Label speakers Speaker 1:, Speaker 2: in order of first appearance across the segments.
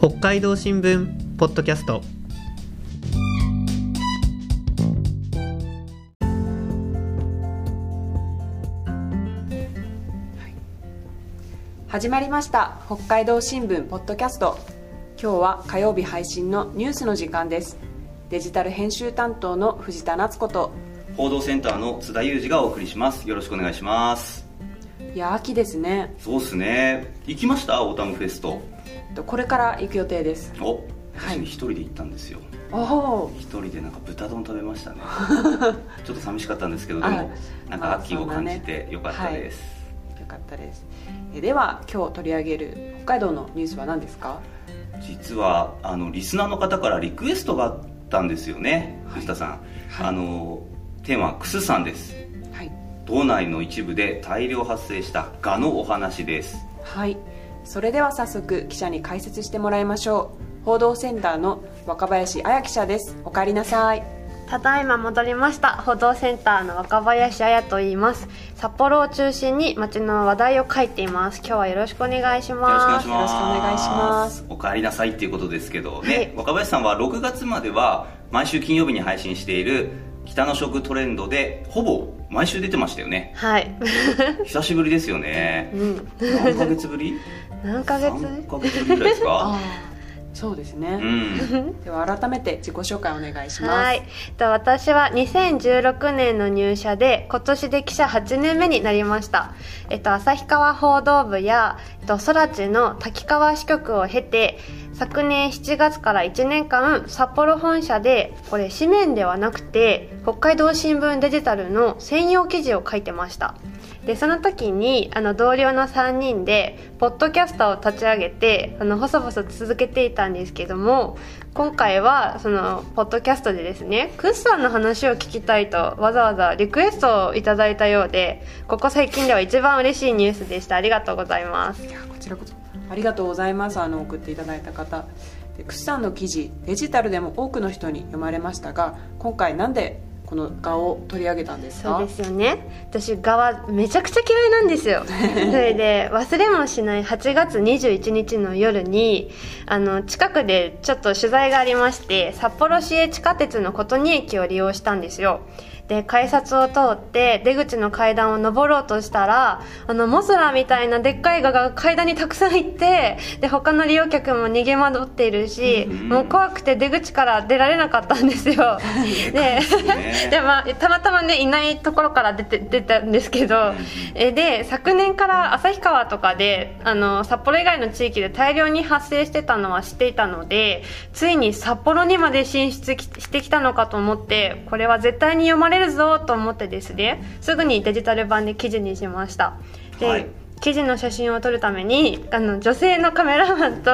Speaker 1: 北海道新聞ポッドキャスト。
Speaker 2: 始まりました。北海道新聞ポッドキャスト。今日は火曜日配信のニュースの時間です。デジタル編集担当の藤田夏子と。
Speaker 3: 報道センターの津田裕二がお送りします。よろしくお願いします
Speaker 2: いや秋ですね。
Speaker 3: そうっすね。行きました？オータムフェスト。
Speaker 2: これから行く予定です。
Speaker 3: お私一人で行ったんですよ。
Speaker 2: おお
Speaker 3: 一人でなんか豚丼食べましたね。ちょっと寂しかったんですけどでもなんか秋を感じてよかったです、
Speaker 2: よかったです。えでは今日取り上げる北海道のニュースは何ですか？
Speaker 3: 実はあのリスナーの方からリクエストがあったんですよね藤田さん、あのテーマはクスさんです
Speaker 2: はい
Speaker 3: 道内の一部で大量発生したガのお話です。
Speaker 2: はい。それでは早速記者に解説してもらいましょう。報道センターの若林彩記者です。お帰りなさい。
Speaker 4: ただいま戻りました。報道センターの若林彩と言います。札幌を中心に街の話題を書いています。今日はよろしくお願いします。
Speaker 2: よろしくお願いします。
Speaker 3: お帰りなさいっていうことですけどね、
Speaker 4: はい。
Speaker 3: 若林さんは6月までは毎週金曜日に配信している北の食トレンドでほぼ毎週出てましたよね。
Speaker 4: はい。
Speaker 3: 久しぶりですよね。
Speaker 4: うん。
Speaker 3: 何ヶ月ぶり？
Speaker 4: 何ヶ月
Speaker 3: ？3ヶ月ぶりぐらいですか？
Speaker 2: あそうですね、
Speaker 3: うん。
Speaker 2: では改めて自己紹介お願いします。
Speaker 4: はい。と私は2016年の入社で今年で記者8年目になりました。えっと旭川報道部やえっと空知の滝川支局を経て昨年7月から1年間札幌本社でこれ紙面ではなくて北海道新聞デジタルの専用記事を書いてましたでその時にあの同僚の3人でポッドキャスターを立ち上げてあの細々続けていたんですけども今回はそのポッドキャストでですねクッさんの話を聞きたいとわざわざリクエストをいただいたようでここ最近では一番嬉しいニュースでした。ありがとうございます。
Speaker 2: いやこちらこそ。ありがとうございます。あの送っていただいた方。クスさんの記事デジタルでも多くの人に読まれましたが今回なんでこの画を取り上げたんですか？
Speaker 4: そうですよね。私側めちゃくちゃ嫌いなんですよ。それで忘れもしない8月21日の夜にあの近くでちょっと取材がありまして札幌市営地下鉄の琴仁駅を利用したんですよ。で改札を通って出口の階段を登ろうとしたらあのモスラみたいなでっかいガが階段にたくさん行ってで他の利用客も逃げ惑っているし、
Speaker 3: うん
Speaker 4: もう怖くて出口から出られなかったんですよ。で
Speaker 3: ね
Speaker 4: でまあ、たまたまねいないところから出て出たんですけど、えで昨年から旭川とかであの札幌以外の地域で大量に発生してたのは知っていたのでついに札幌にまで進出きしてきたのかと思ってこれは絶対に読まれるぞと思ってですねすぐにデジタル版で記事にしました。で、
Speaker 3: はい。
Speaker 4: 記事の写真を撮るためにあの女性のカメラマンと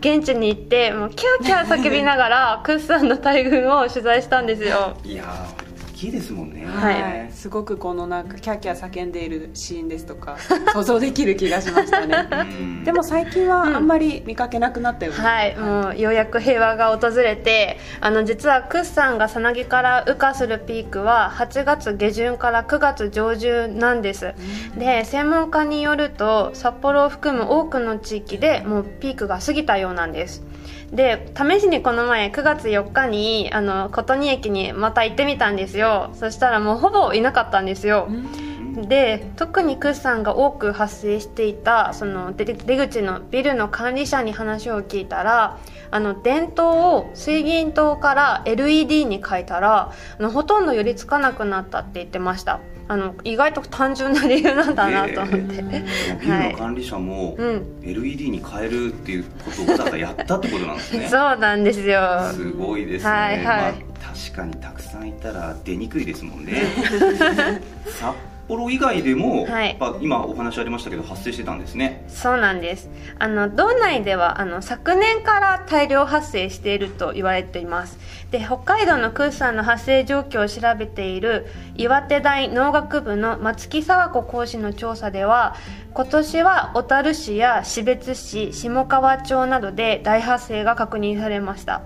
Speaker 4: 現地に行ってもうキャーキャー叫びながら クッさんの大群を取材したんですよ。
Speaker 3: いやー大きいですもんね。
Speaker 4: はい。
Speaker 2: すごくこのなんかキャーキャー叫んでいるシーンですとか 想像できる気がしましたね。
Speaker 3: うん。
Speaker 2: でも最近はあんまり見かけなくなったよね、
Speaker 4: はい、もうようやく平和が訪れてあの実はクッさんがさなぎから羽化するピークは8月下旬から9月上旬なんです、で専門家によると札幌を含む多くの地域でもうピークが過ぎたようなんですで試しにこの前9月4日にあの琴仁駅にまた行ってみたんですよ。そしたらもうほぼいなかったんですよ、で特にクッさんが多く発生していたその出出口のビルの管理者に話を聞いたらあの電灯を水銀灯から LED に変えたらあのほとんど寄りつかなくなったって言ってました。あの意外と単純な理由なんだなと思って、
Speaker 3: でも ビルの管理者も
Speaker 4: うん。
Speaker 3: LED に変えるっていうことをわざわざやったってことなんですね。
Speaker 4: そうなんですよ。
Speaker 3: すごいですね、
Speaker 4: はいはい。
Speaker 3: まあ、確かにたくさんいたら出にくいですもんね。札幌以外でも、
Speaker 4: はい。
Speaker 3: 今お話ありましたけど発生してたんですね。
Speaker 4: そうなんです。あの道内ではあの昨年から大量発生していると言われています。で北海道のクーさんの発生状況を調べている岩手大農学部の松木沢子講師の調査では今年は小樽市や標津市下川町などで大発生が確認されました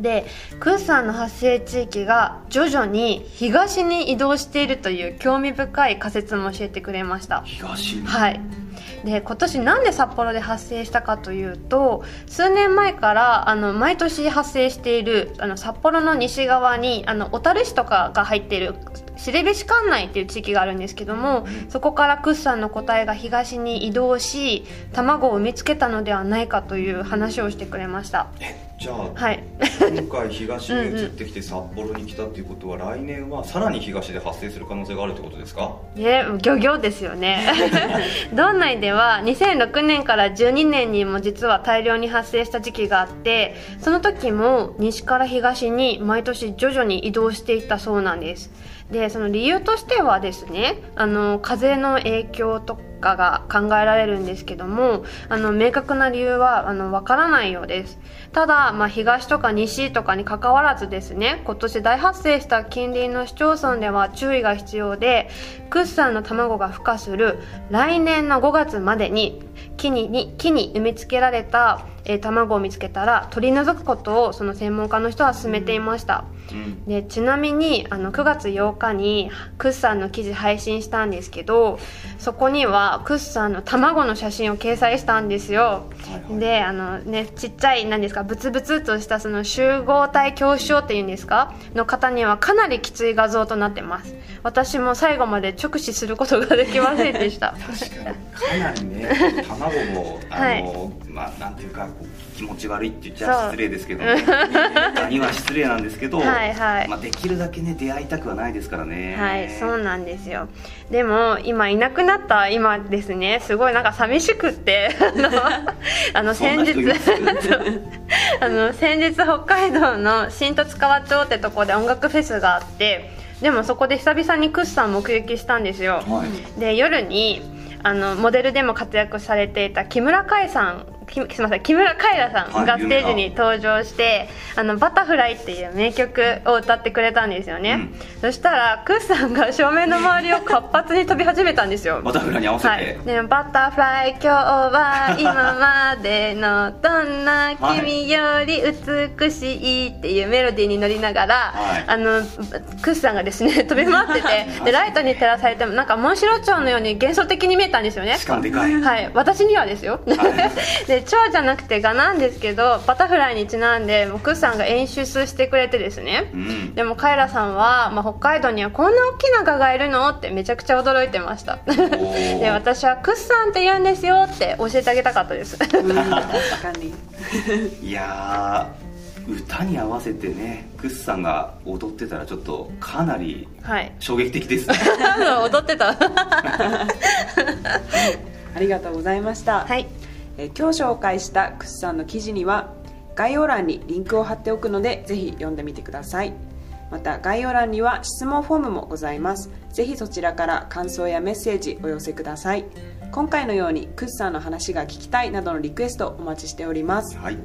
Speaker 4: でクーさんの発生地域が徐々に東に移動しているという興味深い仮説も教えてくれました。
Speaker 3: 東に？
Speaker 4: はい。で今年なんで札幌で発生したかというと数年前からあの毎年発生しているあの札幌の西側にあの小樽市とかが入っている後志管内っていう地域があるんですけどもそこからクッさんの個体が東に移動し卵を産みつけたのではないかという話をしてくれました
Speaker 5: じゃあ、
Speaker 4: はい。
Speaker 5: 今回東に移ってきて札幌に来たっていうことは来年はさらに東で発生する可能性があるってことですか？
Speaker 4: ね漁業ですよね。道内では2006年から12年にも実は大量に発生した時期があってその時も西から東に毎年徐々に移動していったそうなんです。でその理由としてはですねあの風の影響とかが考えられるんですけどもあの明確な理由はあのわからないようです。ただ、まあ、東とか西とかにかかわらずですね今年大発生した近隣の市町村では注意が必要でクッサンの卵が孵化する来年の5月までに木にに木に埋め付けられた、えー卵を見つけたら取り除くことをその専門家の人は勧めていました、
Speaker 5: うん。
Speaker 4: でちなみにあの9月8日にクッさんの記事配信したんですけどそこにはクッさんの卵の写真を掲載したんですよ、
Speaker 5: はいはい。
Speaker 4: であのねちっちゃい何ですかブツブツとしたその集合体恐怖症っていうんですか？の方にはかなりきつい画像となってます。私も最後まで直視することができませんでした。
Speaker 5: 確かに。かなりね卵もあの、
Speaker 4: はい。
Speaker 3: まあなんていうか気持ち悪いって言っちゃ失礼ですけど、ね、他には失礼なんですけど、
Speaker 4: はいはい。
Speaker 3: まあ、できるだけね出会いたくはないですからね。
Speaker 4: はい、そうなんですよ。でも今いなくなった今ですね、すごいなんか寂しくって、あの 先日 あの先日北海道の新十津川町ってとこで音楽フェスがあって、でもそこで久々にクッさん目撃したんですよ。
Speaker 5: はい。
Speaker 4: で夜にあのモデルでも活躍されていた木村カエさんきすみません木村カエラさんが
Speaker 5: はい
Speaker 4: ステージに登場して「あのバタフライ」っていう名曲を歌ってくれたんですよね、
Speaker 3: うん。
Speaker 4: そしたらクッさんが照明の周りを活発に飛び始めたんですよ。
Speaker 3: バタフライに合わせて、
Speaker 4: はい、でバタフライ今日は今までのどんな君より美しいっていうメロディーに乗りながら、
Speaker 3: はい。
Speaker 4: あのクッさんがですね 飛び回ってて でライトに照らされてもなんかモンシロチョウのように幻想的に見えたんですよね。
Speaker 3: しかもでかい、
Speaker 4: はい、私にはですよ、で蝶じゃなくて蛾なんですけどバタフライにちなんでもうクッさんが演出してくれてですね、
Speaker 3: うん。
Speaker 4: でもカエラさんは、まあ、北海道にはこんな大きな蚊がいるのってめちゃくちゃ驚いてました。
Speaker 3: ー。
Speaker 4: で私はクッさんって言うんですよって教えてあげたかったです。
Speaker 3: いやー歌に合わせてねクッさんが踊ってたらちょっとかなり
Speaker 4: はい。
Speaker 3: 衝撃的です。ね
Speaker 4: 踊ってた。
Speaker 2: ありがとうございました、
Speaker 4: はい
Speaker 2: えー今日紹介したクスさんの記事には概要欄にリンクを貼っておくのでぜひ読んでみてください。また概要欄には質問フォームもございます。ぜひそちらから感想やメッセージお寄せください。今回のようにクスさんの話が聞きたいなどのリクエストお待ちしております。
Speaker 3: はい。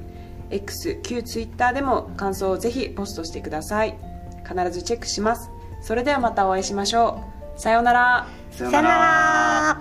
Speaker 2: X 旧 Twitter でも感想をぜひポストしてください。必ずチェックします。それではまたお会いしましょう。さようなら。
Speaker 3: さよ
Speaker 4: さよなら